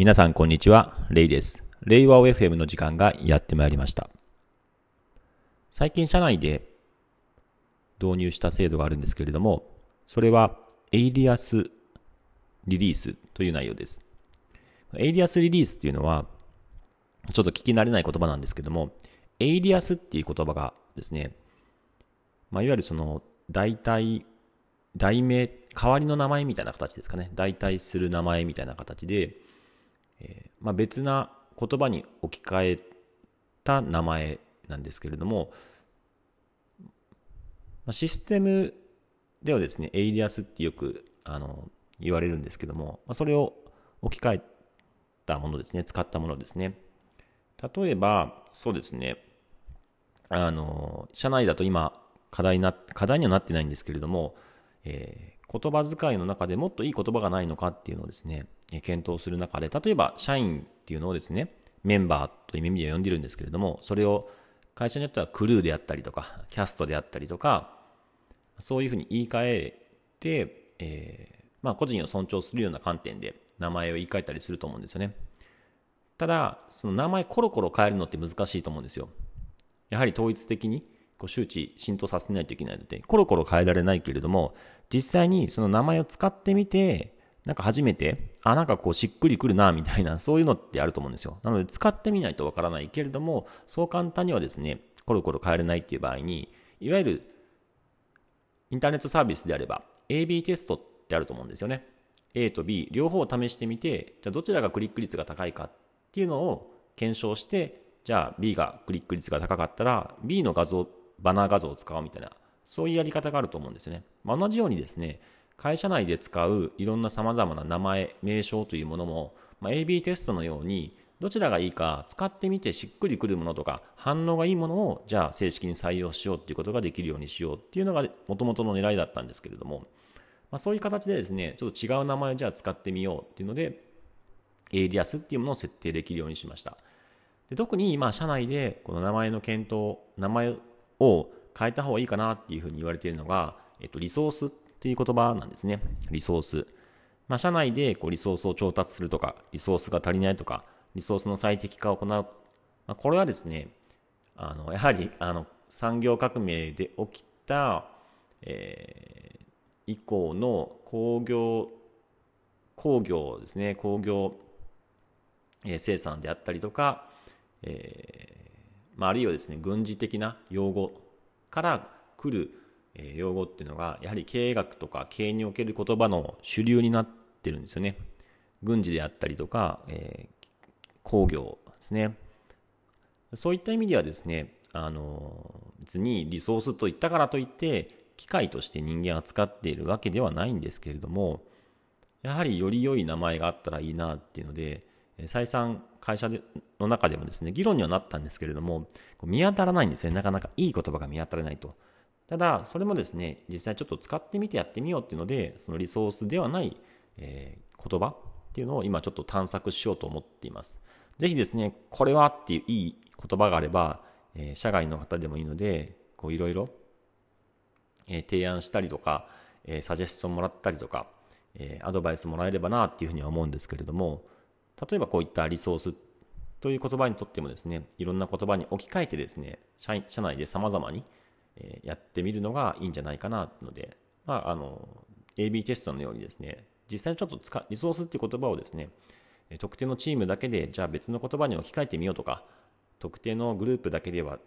皆さんこんにちは、レイです。レイワオ FM の時間がやってまいりました。最近社内で導入した制度があるんですけれども、それはエイリアスリリースという内容です。エイリアスリリースっていうのは、ちょっと聞き慣れない言葉なんですけども、エイリアスっていう言葉がですね、まあ、いわゆるその代替、代名、代わりの名前みたいな形ですかね。代替する名前みたいな形で、え、まあ、別な言葉に置き換えた名前なんですけれども、ま、システムではですね、エイリアスってよくあの言われるんですけども、ま、それを置き換えたものですね、使ったものですね。例えば、そうですね、あの、社内だと今、課題な、課題にはなってないんですけれども、え、言葉遣いの中でもっといい言葉がないのかっていうのをですね、検討する中で、例えば社員っていうのをですね、メンバーという意味では呼んでるんですけれども、それを会社によってはクルーであったりとか、キャストであったりとか、そういうふうに言い換えて、えー、まあ個人を尊重するような観点で名前を言い換えたりすると思うんですよね。ただ、その名前コロコロ変えるのって難しいと思うんですよ。やはり統一的にこう周知浸透させないといけないので、コロコロ変えられないけれども、実際にその名前を使ってみて、なんか初めて、あ、なんかこうしっくりくるな、みたいな、そういうのってあると思うんですよ。なので使ってみないとわからないけれども、そう簡単にはですね、コロコロ変えれないっていう場合に、いわゆるインターネットサービスであれば、AB テストってあると思うんですよね。A と B 両方を試してみて、じゃあどちらがクリック率が高いかっていうのを検証して、じゃあ B がクリック率が高かったら B の画像、バナー画像を使おうみたいな、そういうやり方があると思うんですよね。まあ、同じようにですね、会社内で使ういろんな様々な名前、名称というものも、まあ、AB テストのように、どちらがいいか使ってみてしっくりくるものとか、反応がいいものを、じゃあ正式に採用しようっていうことができるようにしようっていうのが元々の狙いだったんですけれども、まあ、そういう形でですね、ちょっと違う名前をじゃあ使ってみようっていうので、エイリアスっていうものを設定できるようにしました。で特に今、社内でこの名前の検討、名前を変えた方がいいかなっていうふうに言われているのが、えっと、リソースっていう言葉なんですね。リソース。まあ、社内でこうリソースを調達するとか、リソースが足りないとか、リソースの最適化を行う。まあ、これはですね、あの、やはり、あの、産業革命で起きた、えー、以降の工業、工業ですね、工業、えー、生産であったりとか、えー、まあ、あるいはですね、軍事的な用語から来るえ用語っていうのが、やはり経営学とか経営における言葉の主流になってるんですよね。軍事であったりとか、えー、工業ですね。そういった意味ではですね、あの、別にリソースといったからといって、機械として人間は使っているわけではないんですけれども、やはりより良い名前があったらいいなっていうので、再三会社での中でもですね、議論にはなったんですけれども、見当たらないんですね。なかなかいい言葉が見当たらないと。ただ、それもですね、実際ちょっと使ってみてやってみようっていうので、そのリソースではない、えー、言葉っていうのを今ちょっと探索しようと思っています。ぜひですね、これはっていういい言葉があれば、えー、社外の方でもいいので、こういろいろ、え提案したりとか、えサジェスションもらったりとか、えアドバイスもらえればなっていうふうには思うんですけれども、例えばこういったリソースという言葉にとってもですね、いろんな言葉に置き換えてですね、社社内で様々に、やってみるのがいいんじゃないかなので、まあ、あの AB テストのようにですね実際にちょっと使リソースっていう言葉をですね特定のチームだけでじゃあ別の言葉に置き換えてみようとか特定のグループだけでは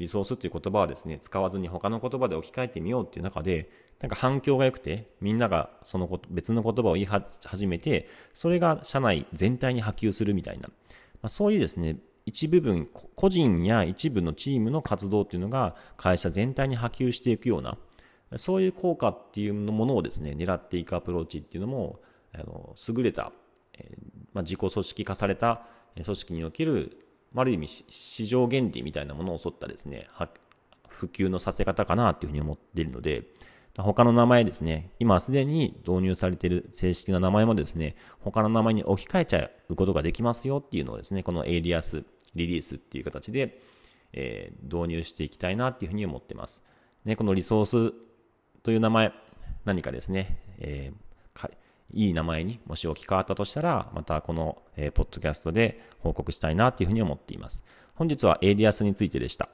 リソースっていう言葉はですね使わずに他の言葉で置き換えてみようっていう中でなんか反響が良くてみんながそのこと別の言葉を言い始めてそれが社内全体に波及するみたいな、まあ、そういうですね一部分、個人や一部のチームの活動というのが会社全体に波及していくような、そういう効果っていうものをですね、狙っていくアプローチっていうのも、あの優れた、えまあ、自己組織化された組織における、ある意味市場原理みたいなものを沿ったですね、普及のさせ方かなというふうに思っているので、他の名前ですね、今すでに導入されている正式な名前もですね、他の名前に置き換えちゃうことができますよっていうのをですね、このエイリアス、リリースっていう形で、えー、導入していきたいなっていうふうに思っています。ね、このリソースという名前、何かですね、えー、いい名前にもし置き換わったとしたら、またこの、えー、ポッドキャストで報告したいなっていうふうに思っています。本日はエイリアスについてでした。